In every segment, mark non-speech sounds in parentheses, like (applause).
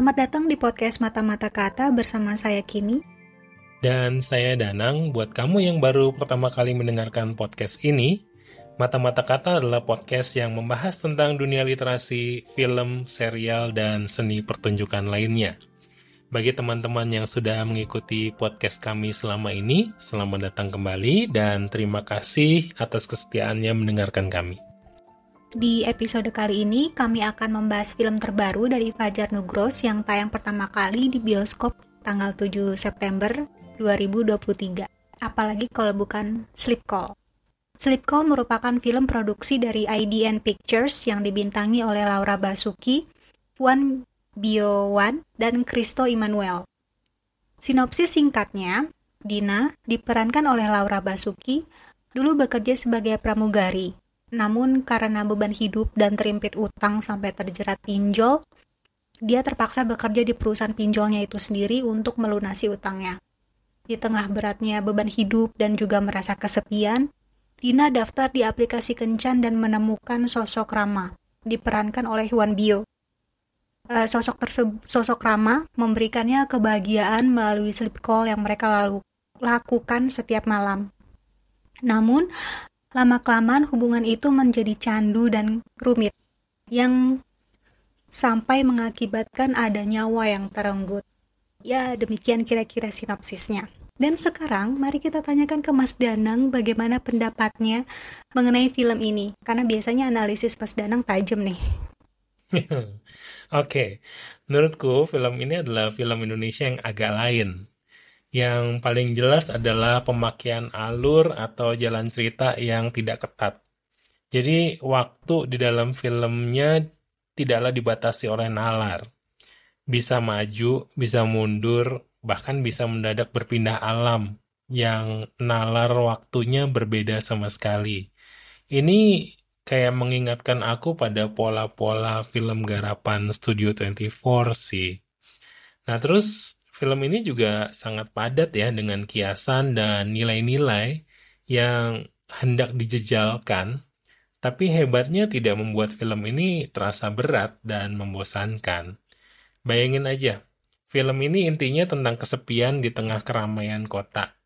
Selamat datang di podcast Mata-Mata Kata bersama saya Kimi. Dan saya Danang, buat kamu yang baru pertama kali mendengarkan podcast ini, Mata-Mata Kata adalah podcast yang membahas tentang dunia literasi, film, serial, dan seni pertunjukan lainnya. Bagi teman-teman yang sudah mengikuti podcast kami selama ini, selamat datang kembali dan terima kasih atas kesetiaannya mendengarkan kami. Di episode kali ini, kami akan membahas film terbaru dari Fajar Nugros yang tayang pertama kali di bioskop tanggal 7 September 2023. Apalagi kalau bukan Sleep Call. Sleep Call merupakan film produksi dari IDN Pictures yang dibintangi oleh Laura Basuki, Puan Biowan, dan Kristo Immanuel. Sinopsis singkatnya, Dina diperankan oleh Laura Basuki, dulu bekerja sebagai pramugari, namun karena beban hidup dan terimpit utang sampai terjerat pinjol, dia terpaksa bekerja di perusahaan pinjolnya itu sendiri untuk melunasi utangnya. Di tengah beratnya beban hidup dan juga merasa kesepian, Dina daftar di aplikasi kencan dan menemukan sosok Rama, diperankan oleh Juan Bio. Eh, sosok sosok Rama memberikannya kebahagiaan melalui sleep call yang mereka lalu lakukan setiap malam. Namun, Lama-kelamaan hubungan itu menjadi candu dan rumit, yang sampai mengakibatkan ada nyawa yang terenggut. Ya, demikian kira-kira sinopsisnya. Dan sekarang, mari kita tanyakan ke Mas Danang bagaimana pendapatnya mengenai film ini. Karena biasanya analisis Mas Danang tajam nih. (laughs) Oke, okay. menurutku film ini adalah film Indonesia yang agak lain. Yang paling jelas adalah pemakaian alur atau jalan cerita yang tidak ketat. Jadi waktu di dalam filmnya tidaklah dibatasi oleh nalar. Bisa maju, bisa mundur, bahkan bisa mendadak berpindah alam yang nalar waktunya berbeda sama sekali. Ini kayak mengingatkan aku pada pola-pola film garapan Studio 24 sih. Nah terus film ini juga sangat padat ya dengan kiasan dan nilai-nilai yang hendak dijejalkan, tapi hebatnya tidak membuat film ini terasa berat dan membosankan. Bayangin aja, film ini intinya tentang kesepian di tengah keramaian kota.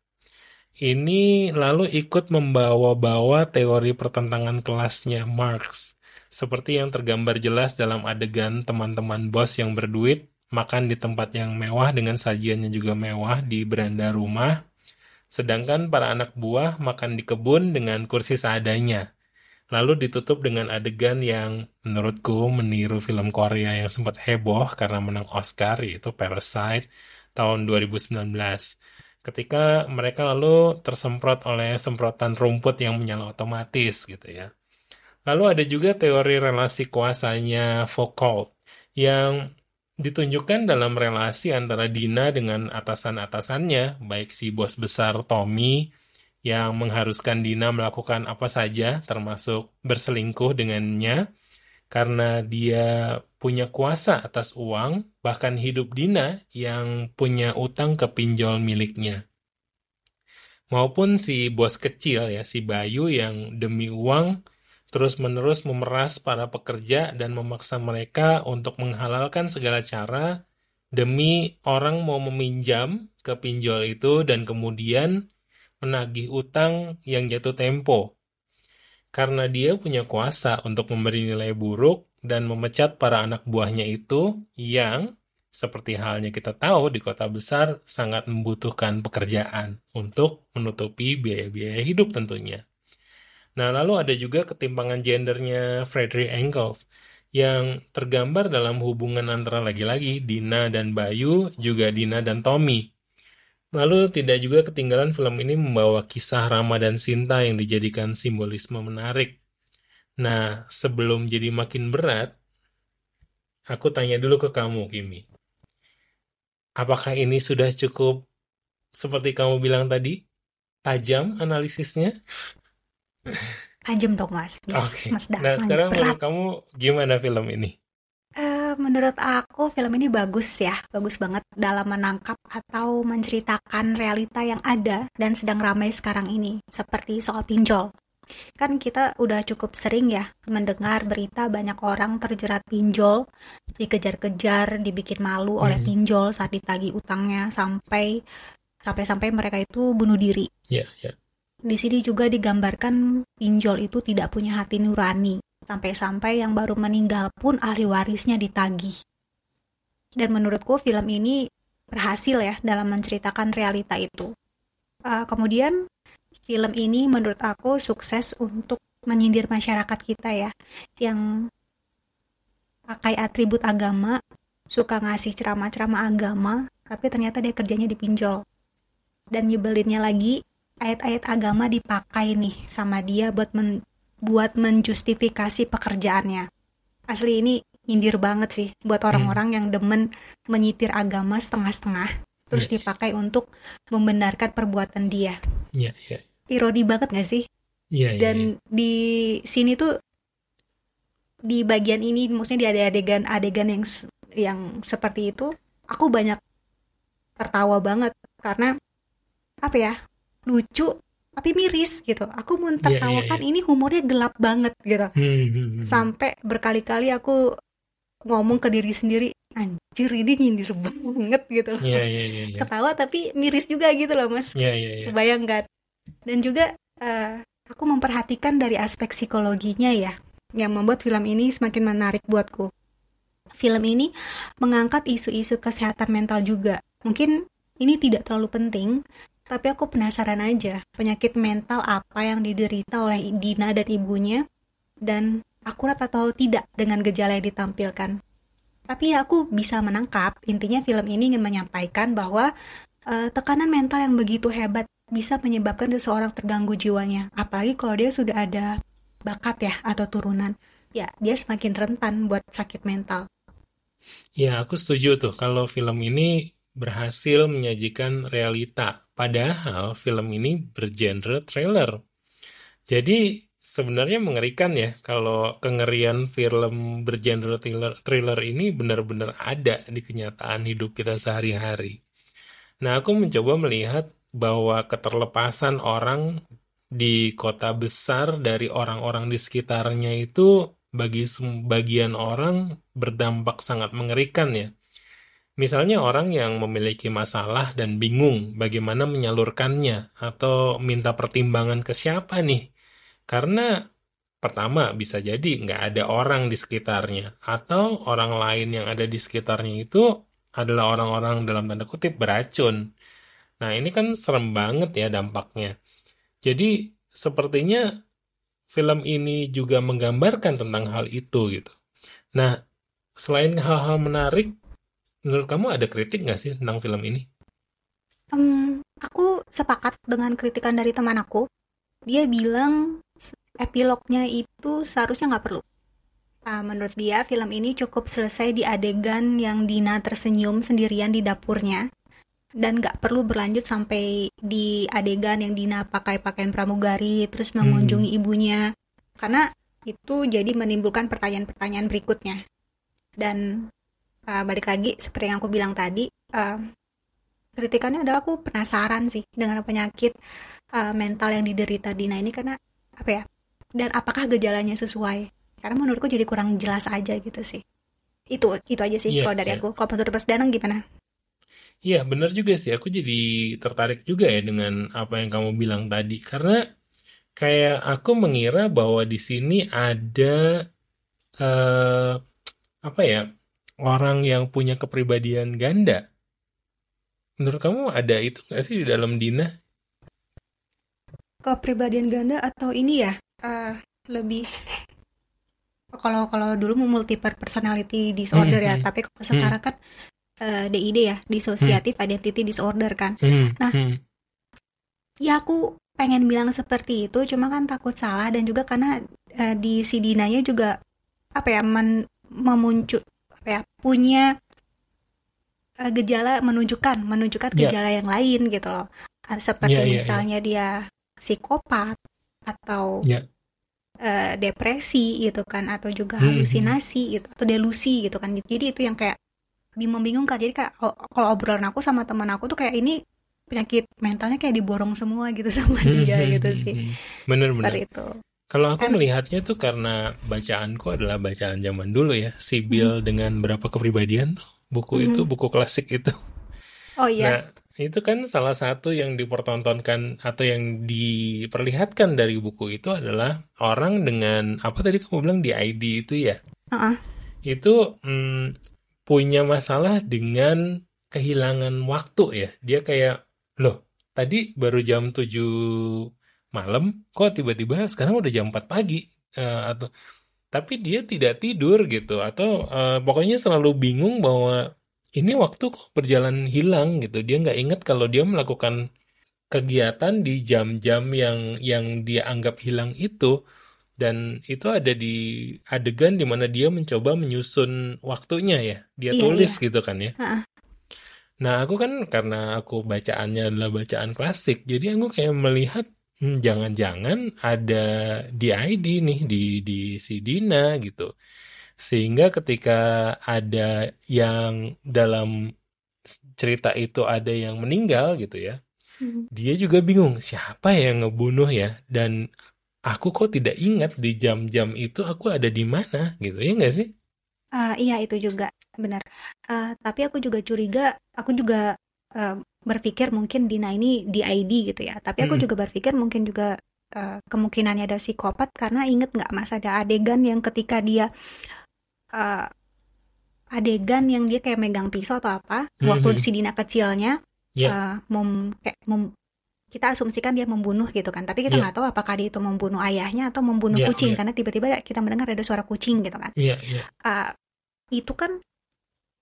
Ini lalu ikut membawa-bawa teori pertentangan kelasnya Marx, seperti yang tergambar jelas dalam adegan teman-teman bos yang berduit makan di tempat yang mewah dengan sajiannya juga mewah di beranda rumah, sedangkan para anak buah makan di kebun dengan kursi seadanya. Lalu ditutup dengan adegan yang menurutku meniru film Korea yang sempat heboh karena menang Oscar, yaitu Parasite tahun 2019. Ketika mereka lalu tersemprot oleh semprotan rumput yang menyala otomatis gitu ya. Lalu ada juga teori relasi kuasanya Foucault yang ditunjukkan dalam relasi antara Dina dengan atasan-atasannya, baik si bos besar Tommy yang mengharuskan Dina melakukan apa saja, termasuk berselingkuh dengannya, karena dia punya kuasa atas uang, bahkan hidup Dina yang punya utang ke pinjol miliknya. Maupun si bos kecil ya, si Bayu yang demi uang terus-menerus memeras para pekerja dan memaksa mereka untuk menghalalkan segala cara demi orang mau meminjam ke pinjol itu dan kemudian menagih utang yang jatuh tempo. Karena dia punya kuasa untuk memberi nilai buruk dan memecat para anak buahnya itu yang seperti halnya kita tahu di kota besar sangat membutuhkan pekerjaan untuk menutupi biaya-biaya hidup tentunya. Nah, lalu ada juga ketimpangan gendernya Frederick Engels yang tergambar dalam hubungan antara lagi-lagi Dina dan Bayu, juga Dina dan Tommy. Lalu tidak juga ketinggalan film ini membawa kisah Rama dan Sinta yang dijadikan simbolisme menarik. Nah, sebelum jadi makin berat, aku tanya dulu ke kamu, Kimi. Apakah ini sudah cukup seperti kamu bilang tadi? Tajam analisisnya? (laughs) Tajam dong mas. Yes, okay. Mas Nah sekarang menurut kamu gimana film ini? Uh, menurut aku film ini bagus ya, bagus banget dalam menangkap atau menceritakan realita yang ada dan sedang ramai sekarang ini, seperti soal pinjol. Kan kita udah cukup sering ya mendengar berita banyak orang terjerat pinjol, dikejar-kejar, dibikin malu oleh Hmm. pinjol saat ditagih utangnya sampai sampai-sampai mereka itu bunuh diri. Ya, ya. Di sini juga digambarkan pinjol itu tidak punya hati nurani, sampai-sampai yang baru meninggal pun ahli warisnya ditagih. Dan menurutku film ini berhasil ya dalam menceritakan realita itu. Uh, kemudian film ini menurut aku sukses untuk menyindir masyarakat kita ya, yang pakai atribut agama, suka ngasih ceramah-ceramah agama, tapi ternyata dia kerjanya di pinjol. Dan nyebelinnya lagi, ayat-ayat agama dipakai nih sama dia buat men buat menjustifikasi pekerjaannya. Asli ini nyindir banget sih buat orang-orang yang demen menyitir agama setengah-setengah terus Ya. dipakai untuk membenarkan perbuatan dia. Ya, ya. Ironi banget gak sih? Ya, ya, Dan ya. di sini tuh di bagian ini maksudnya di adegan-adegan yang yang seperti itu aku banyak tertawa banget karena apa ya lucu tapi miris gitu aku mau Iya, iya, tertawakan iya. ini humornya gelap banget gitu Hmm, hmm, hmm, hmm. sampai berkali-kali aku ngomong ke diri sendiri anjir ini nyindir banget gitu loh Ya, ya, ya, ya. ketawa tapi miris juga gitu loh mas Ya, ya, ya. Kebayang nggak? Dan juga eh, aku memperhatikan dari aspek psikologinya ya, yang membuat film ini semakin menarik buatku. Film ini mengangkat isu-isu kesehatan mental juga. Mungkin ini tidak terlalu penting, tapi aku penasaran aja penyakit mental apa yang diderita oleh Dina dan ibunya, dan akurat atau tidak dengan gejala yang ditampilkan. Tapi aku bisa menangkap, intinya film ini ingin menyampaikan bahwa eh, tekanan mental yang begitu hebat bisa menyebabkan seseorang terganggu jiwanya. Apalagi kalau dia sudah ada bakat ya atau turunan. Ya, dia semakin rentan buat sakit mental. Ya, aku setuju tuh kalau film ini berhasil menyajikan realita. Padahal film ini bergenre thriller. Jadi sebenarnya mengerikan ya kalau kengerian film bergenre thriller, thriller ini benar-benar ada di kenyataan hidup kita sehari-hari. Nah, aku mencoba melihat bahwa keterlepasan orang di kota besar dari orang-orang di sekitarnya itu bagi sebagian orang berdampak sangat mengerikan ya. Misalnya orang yang memiliki masalah dan bingung bagaimana menyalurkannya atau minta pertimbangan ke siapa nih. Karena pertama bisa jadi nggak ada orang di sekitarnya atau orang lain yang ada di sekitarnya itu adalah orang-orang dalam tanda kutip beracun. Nah ini kan serem banget ya dampaknya. Jadi sepertinya film ini juga menggambarkan tentang hal itu gitu. Nah selain hal-hal menarik, menurut kamu ada kritik nggak sih tentang film ini? Hmm, aku sepakat dengan kritikan dari teman aku. Dia bilang epilognya itu seharusnya nggak perlu. Ah, menurut dia, film ini cukup selesai di adegan yang Dina tersenyum sendirian di dapurnya. Dan nggak perlu berlanjut sampai di adegan yang Dina pakai pakaian pramugari, terus mengunjungi ibunya. Karena itu jadi menimbulkan pertanyaan-pertanyaan berikutnya. Dan ah, balik lagi, seperti yang aku bilang tadi, ah, kritikannya adalah aku penasaran sih dengan penyakit uh, mental yang diderita Dina ini karena apa ya dan apakah gejalanya sesuai karena menurutku jadi kurang jelas aja gitu sih itu itu aja sih Iya, kalau dari iya. aku kalau menurut Mas Danang gimana Iya, benar juga sih. Aku jadi tertarik juga ya dengan apa yang kamu bilang tadi. Karena kayak aku mengira bahwa di sini ada eh, apa ya orang yang punya kepribadian ganda. Menurut kamu ada itu nggak sih di dalam Dina? kepribadian ganda atau ini ya uh, lebih kalau kalau dulu mau multiple personality disorder ya Hmm, hmm. tapi kalau sekarang kan uh, DID ya dissociative identity disorder kan Hmm, Nah, hmm. Ya aku pengen bilang seperti itu, cuma kan takut salah dan juga karena eh, di si Dinanya juga apa ya men, memuncul apa ya punya eh, gejala menunjukkan menunjukkan Ya. gejala yang lain gitu loh. Ah, Seperti Ya, ya, ya. misalnya dia psikopat atau Ya. eh, depresi gitu kan atau juga Hmm, hmm. halusinasi gitu atau delusi gitu kan. Jadi itu yang kayak bingung membingungkan. Jadi kayak kalau obrolan aku sama teman aku tuh kayak ini penyakit mentalnya kayak diborong semua gitu (laughs) sama Hmm, dia hmm, gitu hmm, sih hmm. Bener-bener. seperti itu Kalau aku melihatnya tuh karena bacaanku adalah bacaan zaman dulu ya, Mhm. Sibyl dengan berapa kepribadian tuh. Buku itu, Mhm. buku klasik itu. oh iya Nah, itu kan salah satu yang dipertontonkan atau yang diperlihatkan dari buku itu adalah orang dengan apa tadi kamu bilang di ID itu ya. Heeh. Itu mm, punya masalah dengan kehilangan waktu ya. Dia kayak, loh, tadi baru jam 7 malam, kok tiba-tiba sekarang udah jam 4 pagi Eh, atau tapi dia tidak tidur gitu atau eh, pokoknya selalu bingung bahwa ini waktu kok berjalan hilang gitu. Dia nggak ingat kalau dia melakukan kegiatan di jam-jam yang yang dia anggap hilang itu dan itu ada di adegan di mana dia mencoba menyusun waktunya ya. Dia iya tulis iya gitu kan ya. Heeh. Nah, aku kan karena aku bacaannya adalah bacaan klasik, jadi aku kayak melihat jangan-jangan ada di ID nih di di si Dina gitu. Sehingga ketika ada yang dalam cerita itu ada yang meninggal gitu ya, Mhm. dia juga bingung siapa yang ngebunuh ya dan aku kok tidak ingat di jam-jam itu aku ada di mana gitu ya nggak sih? Ah, iya itu juga benar. Ah, tapi aku juga curiga, aku juga eh, berpikir mungkin Dina ini di ID gitu ya. Tapi aku Mm-mm. juga berpikir mungkin juga eh, kemungkinannya ada psikopat karena inget nggak Mas ada adegan yang ketika dia eh, adegan yang dia kayak megang pisau atau apa waktu Mhm. si Dina kecilnya Ya, eh, mem, kayak mem- kita asumsikan dia membunuh gitu kan. Tapi kita ya, nggak tahu apakah dia itu membunuh ayahnya atau membunuh ya, kucing ya, karena tiba-tiba kita mendengar ada suara kucing gitu kan. ya, ya, Ah, itu kan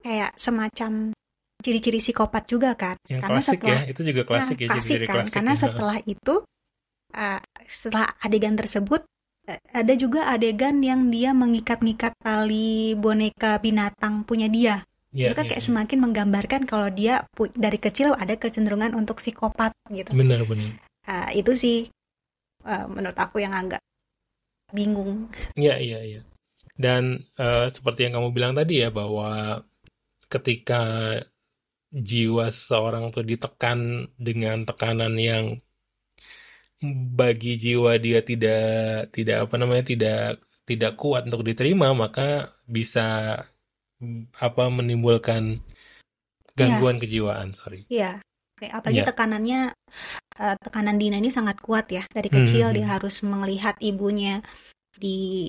kayak semacam ciri-ciri psikopat juga kan yang karena klasik ya, setelah itu juga ya klasik ya klasik ciri-ciri kan klasik karena ya. setelah itu uh, setelah adegan tersebut uh, ada juga adegan yang dia mengikat-ngikat tali boneka binatang punya dia Ya, itu kan ya, kayak ya. semakin menggambarkan kalau dia dari kecil ada kecenderungan untuk psikopat gitu Benar-benar. Uh, itu sih uh, menurut aku yang agak bingung Iya, iya, iya. Dan eh, seperti yang kamu bilang tadi ya bahwa ketika jiwa seseorang tuh ditekan dengan tekanan yang bagi jiwa dia tidak tidak apa namanya tidak tidak kuat untuk diterima maka bisa apa menimbulkan ya gangguan kejiwaan sorry. Ya kayak apalagi ya tekanannya uh, tekanan Dina ini sangat kuat ya. Dari kecil hmm, dia hmm. harus melihat ibunya disiksa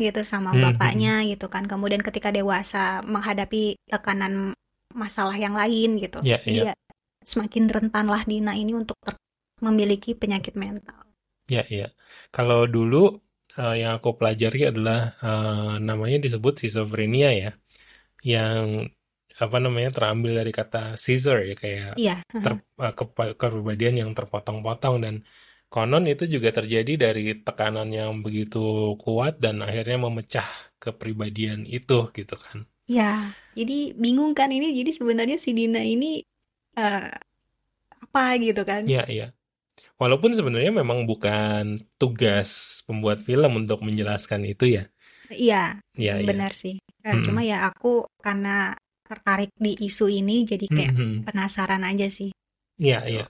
gitu sama hmm. bapaknya gitu kan. Kemudian ketika dewasa menghadapi tekanan masalah yang lain gitu. Ya ya dia semakin rentan lah Dina ini untuk memiliki penyakit mental. Ya ya kalau dulu eh, yang aku pelajari adalah eh, namanya disebut schizophrenia ya yang apa namanya terambil dari kata Caesar ya kayak iya ter, eh, kepa- kepribadian yang terpotong-potong. Dan konon itu juga terjadi dari tekanan yang begitu kuat dan akhirnya memecah kepribadian itu gitu kan. Ya jadi bingung kan ini jadi sebenarnya si Dina ini eh, apa gitu kan Iya, iya. Walaupun sebenarnya memang bukan tugas pembuat film untuk menjelaskan itu ya. iya Iya, iya. benar sih Eh, cuma Mm-mm. ya aku karena tertarik di isu ini jadi kayak Mhm. penasaran aja sih Iya, iya.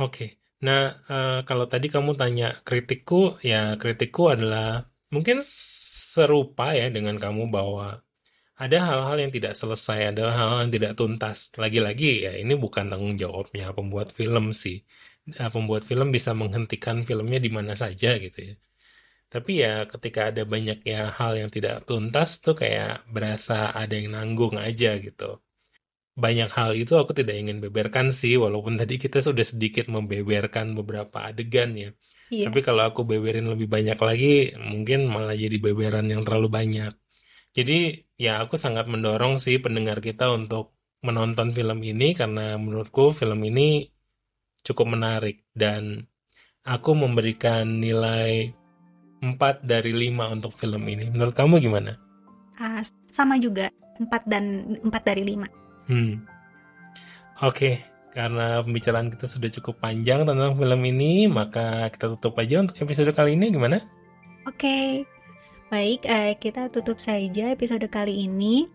Oke. Nah, eh, kalau tadi kamu tanya kritikku, ya kritikku adalah mungkin serupa ya dengan kamu bahwa ada hal-hal yang tidak selesai, ada hal-hal yang tidak tuntas. Lagi-lagi ya ini bukan tanggung jawabnya pembuat film sih. Eh, Pembuat film bisa menghentikan filmnya di mana saja gitu ya. Tapi ya ketika ada banyak ya hal yang tidak tuntas tuh kayak berasa ada yang nanggung aja gitu banyak hal itu aku tidak ingin beberkan sih, walaupun tadi kita sudah sedikit membeberkan beberapa adegan ya. iya Tapi kalau aku beberin lebih banyak lagi, mungkin malah jadi beberan yang terlalu banyak. Jadi ya aku sangat mendorong sih pendengar kita untuk menonton film ini karena menurutku film ini cukup menarik dan aku memberikan nilai 4 dari 5 untuk film ini. Menurut kamu gimana? Ah, sama juga 4 dan 4 dari 5 Hmm. Oke, karena pembicaraan kita sudah cukup panjang tentang film ini, maka kita tutup aja untuk episode kali ini gimana? Oke, baik, eh, kita tutup saja episode kali ini.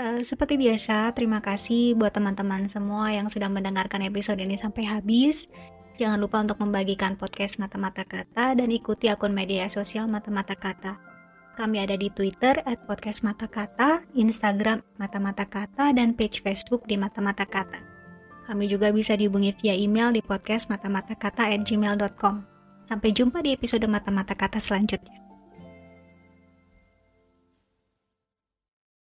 Uh, seperti biasa, terima kasih buat teman-teman semua yang sudah mendengarkan episode ini sampai habis. Jangan lupa untuk membagikan podcast Mata-Mata Kata dan ikuti akun media sosial Mata-Mata Kata. Kami ada di Twitter at podcast Mata Kata, Instagram Mata-Mata Kata, dan page Facebook di Mata-Mata Kata. Kami juga bisa dihubungi via email di podcast mata-mata kata at gmail.com. Sampai jumpa di episode Mata-Mata Kata selanjutnya.